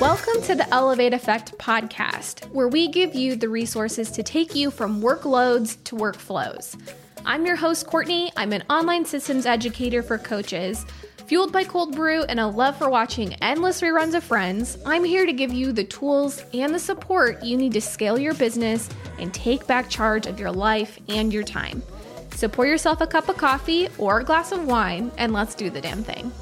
Welcome to the Elevate Effect podcast, where we give you the resources to take you from workloads to workflows. I'm your host, Courtney. I'm an online systems educator for coaches. Fueled by cold brew and a love for watching endless reruns of Friends, I'm here to give you the tools and the support you need to scale your business and take back charge of your life and your time. So pour yourself a cup of coffee or a glass of wine and let's do the damn thing.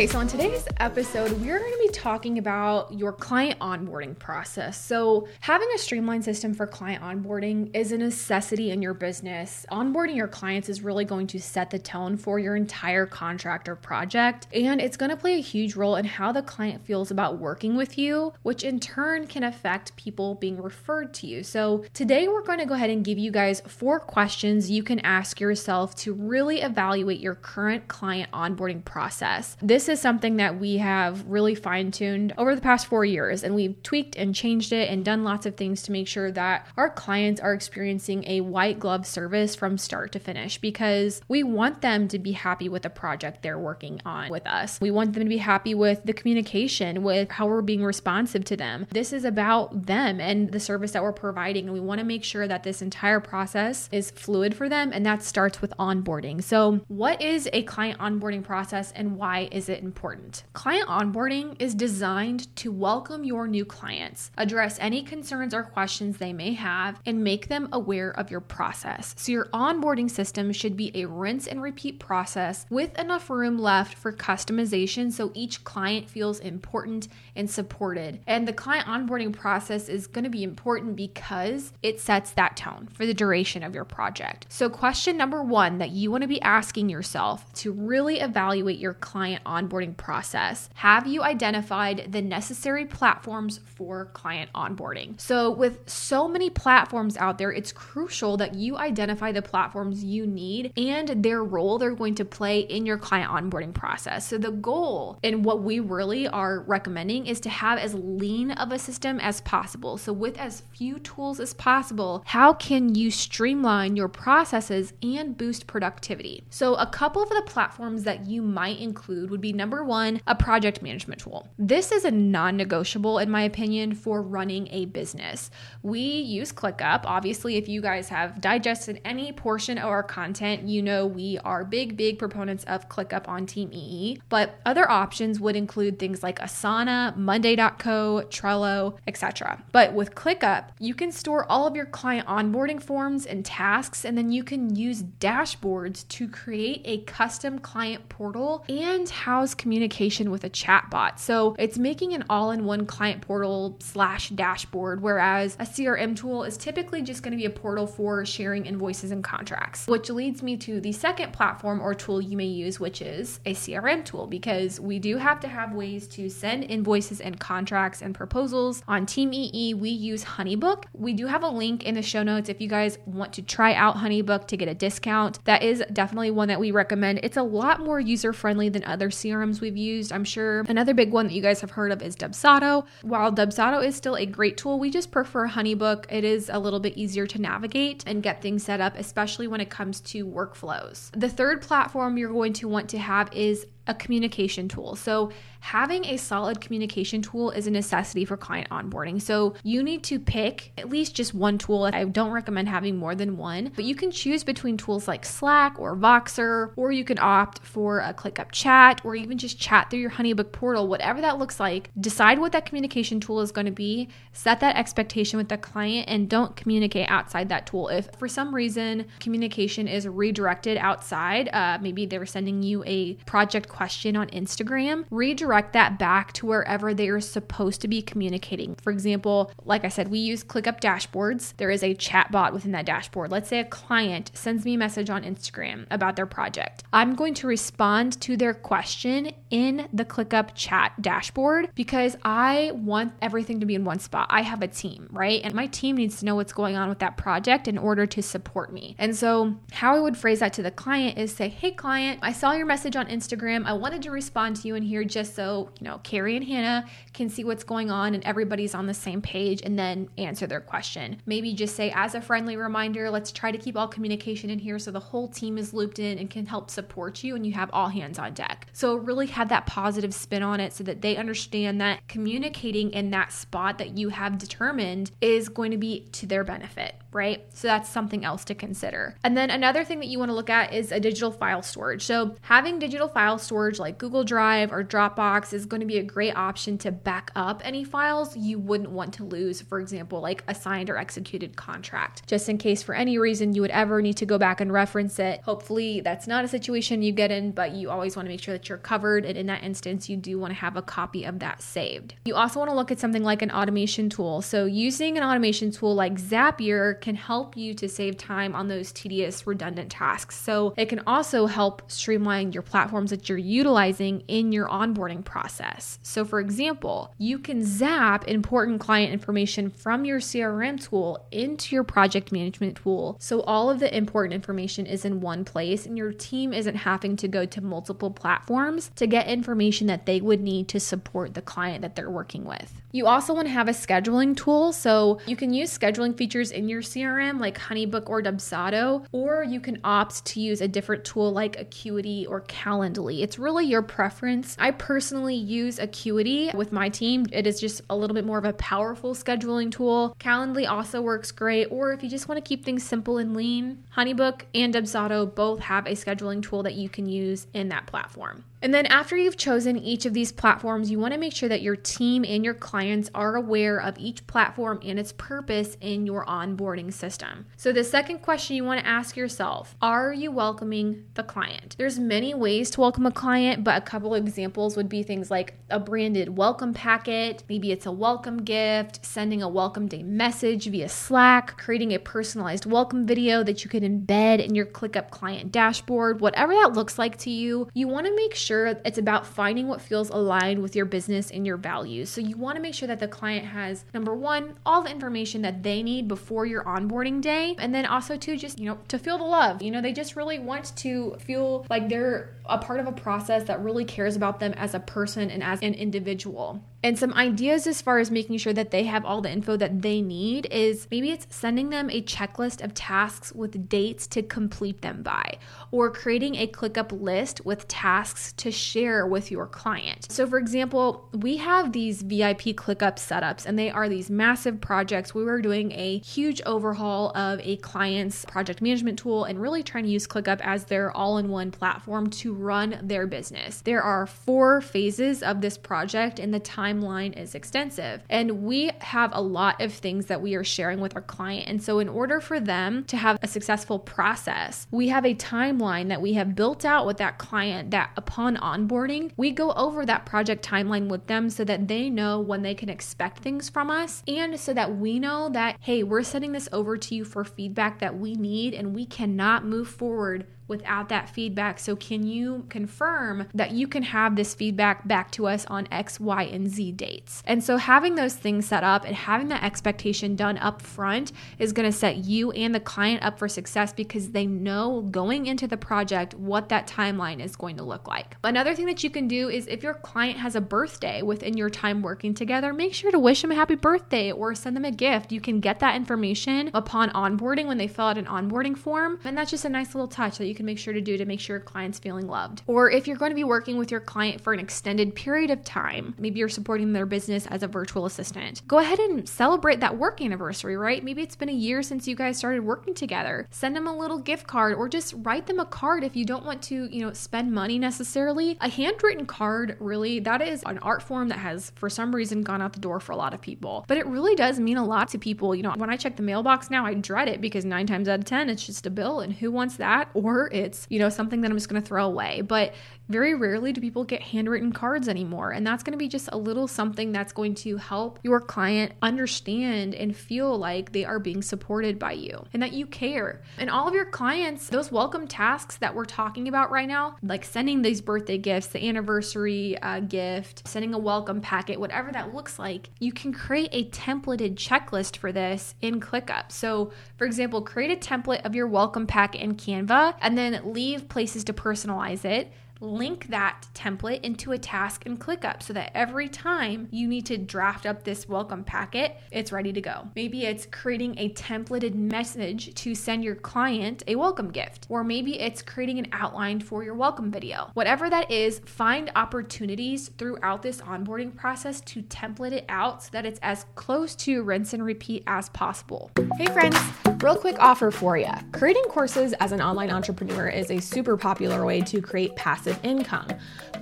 Okay, so on today's episode, we're going to be talking about your client onboarding process. So, having a streamlined system for client onboarding is a necessity in your business. Onboarding your clients is really going to set the tone for your entire contract or project, and it's going to play a huge role in how the client feels about working with you, which in turn can affect people being referred to you. So, today we're going to go ahead and give you guys four questions you can ask yourself to really evaluate your current client onboarding process. This is something that we have really fine tuned over the past four years, and we've tweaked and changed it and done lots of things to make sure that our clients are experiencing a white glove service from start to finish because we want them to be happy with the project they're working on with us. We want them to be happy with the communication, with how we're being responsive to them. This is about them and the service that we're providing, and we want to make sure that this entire process is fluid for them, and that starts with onboarding. So, what is a client onboarding process and why is it important? Client onboarding is designed to welcome your new clients, address any concerns or questions they may have, and make them aware of your process. So, your onboarding system should be a rinse and repeat process with enough room left for customization so each client feels important and supported. And the client onboarding process is going to be important because it sets that tone for the duration of your project. So, question number one that you want to be asking yourself to really evaluate your client onboarding onboarding process? Have you identified the necessary platforms for client onboarding? So, with so many platforms out there, it's crucial that you identify the platforms you need and their role they're going to play in your client onboarding process. So, the goal and what we really are recommending is to have as lean of a system as possible. So, with as few tools as possible, how can you streamline your processes and boost productivity? So, a couple of the platforms that you might include would be number one, a project management tool. This is a non negotiable, in my opinion, for running a business. We use ClickUp. Obviously, if you guys have digested any portion of our content, you know we are big, big proponents of ClickUp on Team EE. But other options would include things like Asana, Monday.co, Trello, etc. But with ClickUp, you can store all of your client onboarding forms and tasks, and then you can use dashboards to create a custom client portal and house communication with a chatbot. So it's making an all in one client portal slash dashboard, whereas a CRM tool is typically just going to be a portal for sharing invoices and contracts, which leads me to the second platform or tool you may use, which is a CRM tool, because we do have to have ways to send invoices and contracts and proposals. On Team EE, we use Honeybook. We do have a link in the show notes if you guys want to try out Honeybook to get a discount. That is definitely one that we recommend. It's a lot more user friendly than other CRM CRMs we've used. I'm sure another big one that you guys have heard of is Dubsado. While Dubsado is still a great tool, we just prefer Honeybook. It is a little bit easier to navigate and get things set up, especially when it comes to workflows. The third platform you're going to want to have is a communication tool. So, having a solid communication tool is a necessity for client onboarding. So, you need to pick at least just one tool. I don't recommend having more than one, but you can choose between tools like Slack or Voxer, or you can opt for a ClickUp chat, or even just chat through your Honeybook portal, whatever that looks like. Decide what that communication tool is going to be, set that expectation with the client, and don't communicate outside that tool. If for some reason communication is redirected outside, uh, maybe they were sending you a project question on Instagram, redirect that back to wherever they are supposed to be communicating. For example, like I said, we use ClickUp dashboards. There is a chat bot within that dashboard. Let's say a client sends me a message on Instagram about their project. I'm going to respond to their question in the ClickUp chat dashboard because I want everything to be in one spot. I have a team, right? And my team needs to know what's going on with that project in order to support me. And so, how I would phrase that to the client is say, Hey, client, I saw your message on Instagram I wanted to respond to you in here just so, you know, Carrie and Hannah can see what's going on and everybody's on the same page and then answer their question. Maybe just say, as a friendly reminder, let's try to keep all communication in here so the whole team is looped in and can help support you and you have all hands on deck. So really have that positive spin on it so that they understand that communicating in that spot that you have determined is going to be to their benefit right? So that's something else to consider. And then another thing that you want to look at is a digital file storage. So having digital file storage like Google Drive or Dropbox is going to be a great option to back up any files you wouldn't want to lose, for example, like a signed or executed contract, just in case for any reason you would ever need to go back and reference it. Hopefully, that's not a situation you get in, but you always want to make sure that you're covered. And in that instance, you do want to have a copy of that saved. You also want to look at something like an automation tool. So using an automation tool like Zapier can help you to save time on those tedious, redundant tasks. So it can also help streamline your platforms that you're utilizing in your onboarding process. So, for example, you can zap important client information from your CRM tool into your project management tool. So, all of the important information is in one place and your team isn't having to go to multiple platforms to get information that they would need to support the client that they're working with. You also want to have a scheduling tool. So, you can use scheduling features in your CRM like Honeybook or Dubsado, or you can opt to use a different tool like Acuity or Calendly. It's really your preference. I personally use Acuity with my team. It is just a little bit more of a powerful scheduling tool. Calendly also works great, or if you just want to keep things simple and lean, Honeybook and Dubsado both have a scheduling tool that you can use in that platform. And then after you've chosen each of these platforms, you want to make sure that your team and your clients are aware of each platform and its purpose in your onboarding system. So the second question you want to ask yourself, are you welcoming the client? There's many ways to welcome a client, but a couple examples would be things like a branded welcome packet, maybe it's a welcome gift, sending a welcome day message via Slack, creating a personalized welcome video that you could embed in your ClickUp client dashboard, whatever that looks like to you. You want to make sure sure it's about finding what feels aligned with your business and your values. So you want to make sure that the client has number one, all the information that they need before your onboarding day. And then also to just, you know, to feel the love. You know, they just really want to feel like they're a part of a process that really cares about them as a person and as an individual. And some ideas as far as making sure that they have all the info that they need is maybe it's sending them a checklist of tasks with dates to complete them by, or creating a ClickUp list with tasks to share with your client. So, for example, we have these VIP ClickUp setups, and they are these massive projects. We were doing a huge overhaul of a client's project management tool and really trying to use ClickUp as their all in one platform to run their business. There are four phases of this project, and the timeline is extensive. And we have a lot of things that we are sharing with our client. And so, in order for them to have a successful process, we have a timeline that we have built out with that client that upon onboarding, we go over that project timeline with them so that they know when they can expect things from us and so that we know that, hey, we're sending this over to you for feedback that we need and we cannot move forward without that feedback. So, can you confirm that you can have this feedback back to us on X, Y, and Z dates? And so, having those things set up and having that expectation done up front is going to set you and the client up for success because they know going into the project what that timeline is going to look like. Another thing that you can do is if your client has a birthday within your time working together, make sure to wish them a happy birthday or send them a gift. You can get that information upon onboarding when they fill out an onboarding form. And that's just a nice little touch that you can make sure to do to make sure your client's feeling loved. Or if you're going to be working with your client for an extended period of time, maybe you're supporting their business as a virtual assistant, go ahead and celebrate that work anniversary, right? Maybe it's been a year since you guys started working together. Send them a little gift card or just write them a card if you don't want to, you know, spend money necessarily. A handwritten card, really, that is an art form that has, for some reason, gone out the door for a lot of people. But it really does mean a lot to people. You know, when I check the mailbox now, I dread it because nine times out of 10, it's just a bill, and who wants that? Or it's, you know, something that I'm just going to throw away. But very rarely do people get handwritten cards anymore. And that's going to be just a little something that's going to help your client understand and feel like they are being supported by you and that you care. And all of your clients, those welcome tasks that we're talking about right now, like sending these birthday gifts, the anniversary uh, gift, sending a welcome packet, whatever that looks like, you can create a templated checklist for this in ClickUp. So, for example, create a template of your welcome packet in Canva and then leave places to personalize it link that template into a task in ClickUp so that every time you need to draft up this welcome packet, it's ready to go. Maybe it's creating a templated message to send your client a welcome gift, or maybe it's creating an outline for your welcome video. Whatever that is, find opportunities throughout this onboarding process to template it out so that it's as close to rinse and repeat as possible. Hey, friends, real quick offer for you. Creating courses as an online entrepreneur is a super popular way to create passive income,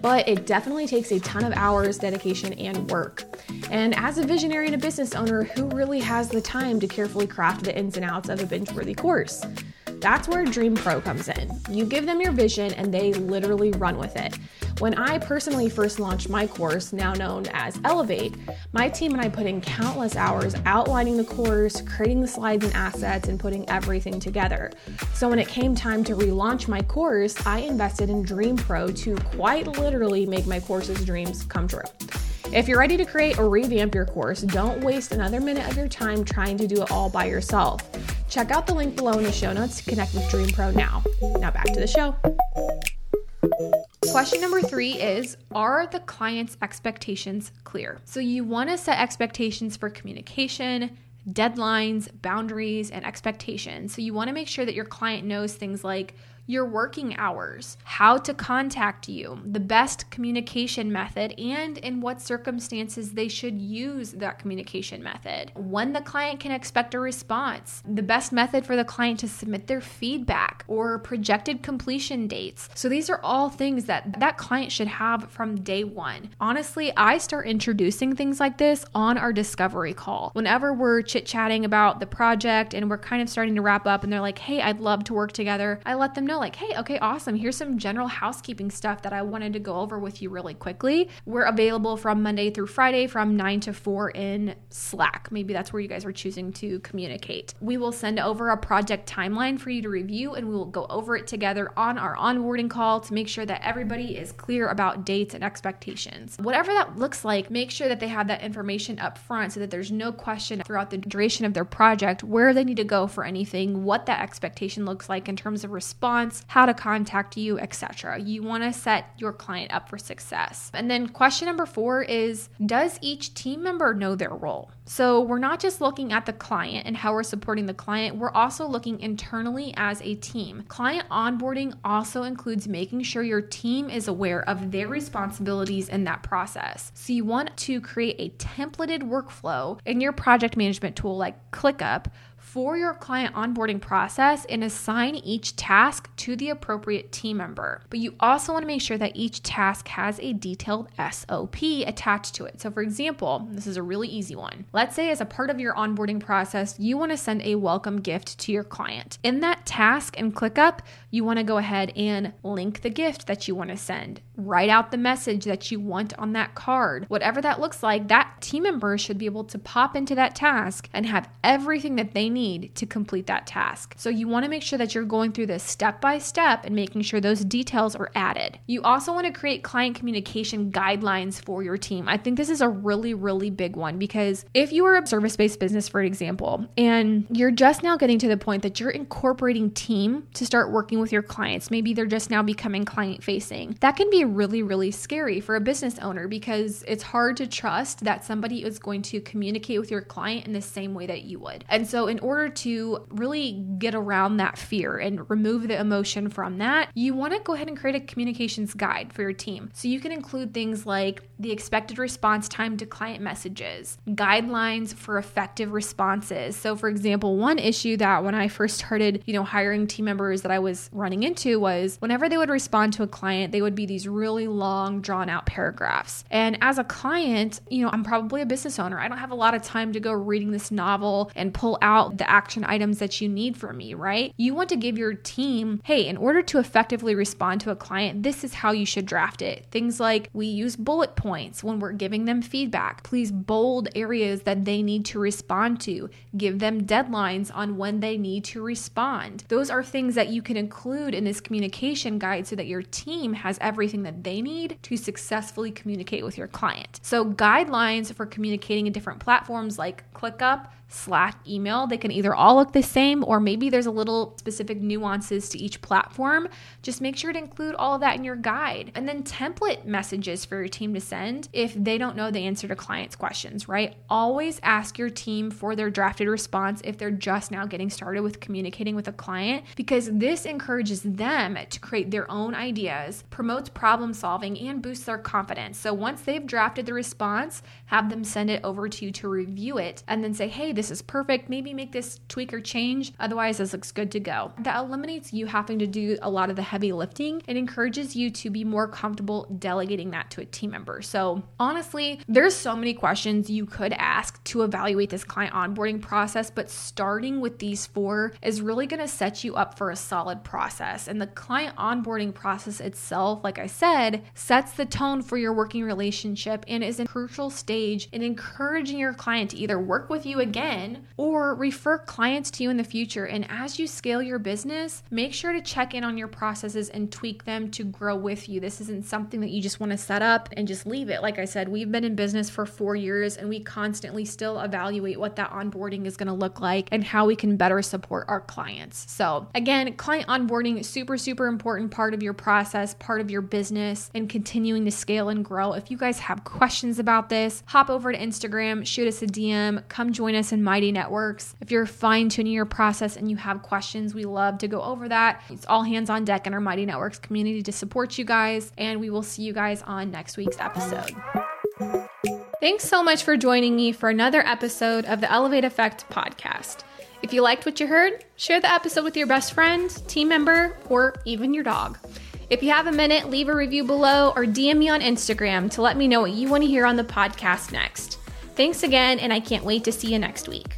but it definitely takes a ton of hours, dedication, and work. And as a visionary and a business owner, who really has the time to carefully craft the ins and outs of a binge worthy course? That's where Dream Pro comes in. You give them your vision and they literally run with it. When I personally first launched my course, now known as Elevate, my team and I put in countless hours outlining the course, creating the slides and assets, and putting everything together. So when it came time to relaunch my course, I invested in Dream Pro to quite literally make my course's dreams come true. If you're ready to create or revamp your course, don't waste another minute of your time trying to do it all by yourself. Check out the link below in the show notes to connect with Dream Pro now. Now back to the show. Question number three is Are the client's expectations clear? So, you want to set expectations for communication, deadlines, boundaries, and expectations. So, you want to make sure that your client knows things like your working hours, how to contact you, the best communication method, and in what circumstances they should use that communication method, when the client can expect a response, the best method for the client to submit their feedback, or projected completion dates. So these are all things that that client should have from day one. Honestly, I start introducing things like this on our discovery call. Whenever we're chit chatting about the project and we're kind of starting to wrap up and they're like, hey, I'd love to work together, I let them know like, hey, okay, awesome. Here's some general housekeeping stuff that I wanted to go over with you really quickly. We're available from Monday through Friday from 9 to 4 in Slack. Maybe that's where you guys are choosing to communicate. We will send over a project timeline for you to review and we will go over it together on our onboarding call to make sure that everybody is clear about dates and expectations. Whatever that looks like, make sure that they have that information up front so that there's no question throughout the duration of their project where they need to go for anything, what that expectation looks like in terms of response how to contact you, etc. You want to set your client up for success. And then question number 4 is does each team member know their role? So we're not just looking at the client and how we're supporting the client, we're also looking internally as a team. Client onboarding also includes making sure your team is aware of their responsibilities in that process. So you want to create a templated workflow in your project management tool like ClickUp for your client onboarding process and assign each task to the appropriate team member. But you also want to make sure that each task has a detailed SOP attached to it. So, for example, this is a really easy one. Let's say, as a part of your onboarding process, you want to send a welcome gift to your client. In that task in ClickUp, you want to go ahead and link the gift that you want to send, write out the message that you want on that card. Whatever that looks like, that team member should be able to pop into that task and have everything that they need to complete that task. So you want to make sure that you're going through this step by step and making sure those details are added. You also want to create client communication guidelines for your team. I think this is a really, really big one because if you are a service based business, for example, and you're just now getting to the point that you're incorporating team to start working with your clients, maybe they're just now becoming client facing, that can be really, really scary for a business owner because it's hard to trust that somebody is going to communicate with your client in the same way that you would. And so, in order to really get around that fear and remove the emotion from that, you want to go ahead and create a communications guide for your team. So you can include things like the expected response time to client messages, guidelines for effective responses. So for example, one issue that when I first started, you know, hiring team members that I was running into was whenever they would respond to a client, they would be these really long drawn out paragraphs. And as a client, you know, I'm probably a business owner. I don't have a lot of time to go reading this novel and pull out the action items that you need from me, right? You want to give your team, hey, in order to effectively respond to a client, this is how you should draft it. Things like we use bullet points when we're giving them feedback. Please bold areas that they need to respond to. Give them deadlines on when they need to respond. Those are things that you can include in this communication guide so that your team has everything that they need to successfully communicate with your client. So, guidelines for communicating in different platforms like ClickUp, Slack, email, they can either all look the same or maybe there's a little specific nuances to each platform. Just make sure to include all of that in your guide. And then template messages for your team to send if they don't know the answer to clients' questions, right? Always ask your team for their drafted response if they're just now getting started with communicating with a client because this encourages them to create their own ideas, promotes problem solving, and boosts their confidence. So once they've drafted the response, have them send it over to you to review it and then say, hey, this is perfect. Maybe make this tweak or change. Otherwise, this looks good to go. That eliminates you having to do a lot of the heavy lifting and encourages you to be more comfortable delegating that to a team member. So honestly, there's so many questions you could ask to evaluate this client onboarding process, but starting with these four is really going to set you up for a solid process. And the client onboarding process itself, like I said, sets the tone for your working relationship and is a crucial stage in encouraging your client to either work with you again or refer clients to you in the future. And as you scale your business, make sure to check in on your processes and tweak them to grow with you. This isn't something that you just want to set up and just leave it. Like I said, we've been in business for four years and we constantly still evaluate what that onboarding is going to look like and how we can better support our clients. So, again, client onboarding super, super important part of your process, part of your business, and continuing to scale and grow. If you guys have questions about this, hop over to Instagram, shoot us a DM, come join us in Mighty Networks. If you're fine tuning your process and you have questions, we love to go over that. It's all hands on deck in our Mighty Networks community to support you guys, and we will see you guys on next week's episode. Thanks so much for joining me for another episode of the Elevate Effect podcast. If you liked what you heard, share the episode with your best friend, team member, or even your dog. If you have a minute, leave a review below or DM me on Instagram to let me know what you want to hear on the podcast next. Thanks again, and I can't wait to see you next week.